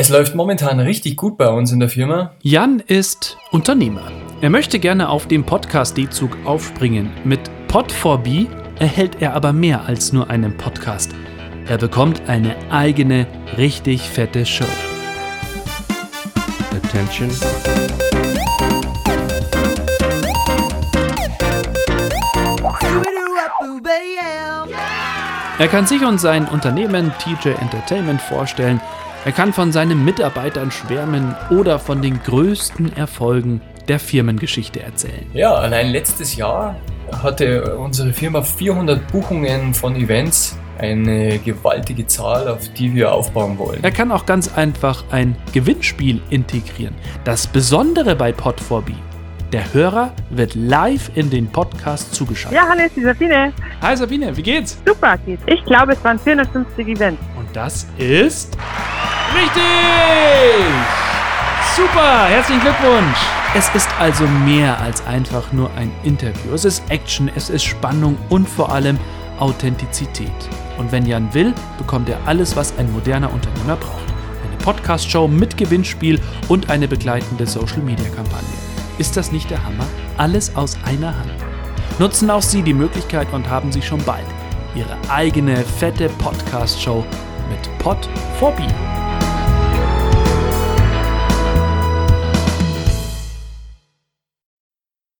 Es läuft momentan richtig gut bei uns in der Firma. Jan ist Unternehmer. Er möchte gerne auf dem Podcast-D-Zug aufspringen. Mit Pod4B erhält er aber mehr als nur einen Podcast. Er bekommt eine eigene, richtig fette Show. Attention. Er kann sich und sein Unternehmen TJ Entertainment vorstellen. Er kann von seinen Mitarbeitern schwärmen oder von den größten Erfolgen der Firmengeschichte erzählen. Ja, allein letztes Jahr hatte unsere Firma 400 Buchungen von Events. Eine gewaltige Zahl, auf die wir aufbauen wollen. Er kann auch ganz einfach ein Gewinnspiel integrieren. Das Besondere bei Pod4B. Der Hörer wird live in den Podcast zugeschaltet. Ja, hallo, ist die Sabine. Hi Sabine, wie geht's? Super geht's. Ich glaube, es waren 450 Events. Und das ist richtig! Super, herzlichen Glückwunsch! Es ist also mehr als einfach nur ein Interview. Es ist Action, es ist Spannung und vor allem Authentizität. Und wenn Jan will, bekommt er alles, was ein moderner Unternehmer braucht. Eine Podcast-Show mit Gewinnspiel und eine begleitende Social-Media-Kampagne. Ist das nicht der Hammer? Alles aus einer Hand. Nutzen auch Sie die Möglichkeit und haben Sie schon bald Ihre eigene fette Podcast-Show mit Pod 4B.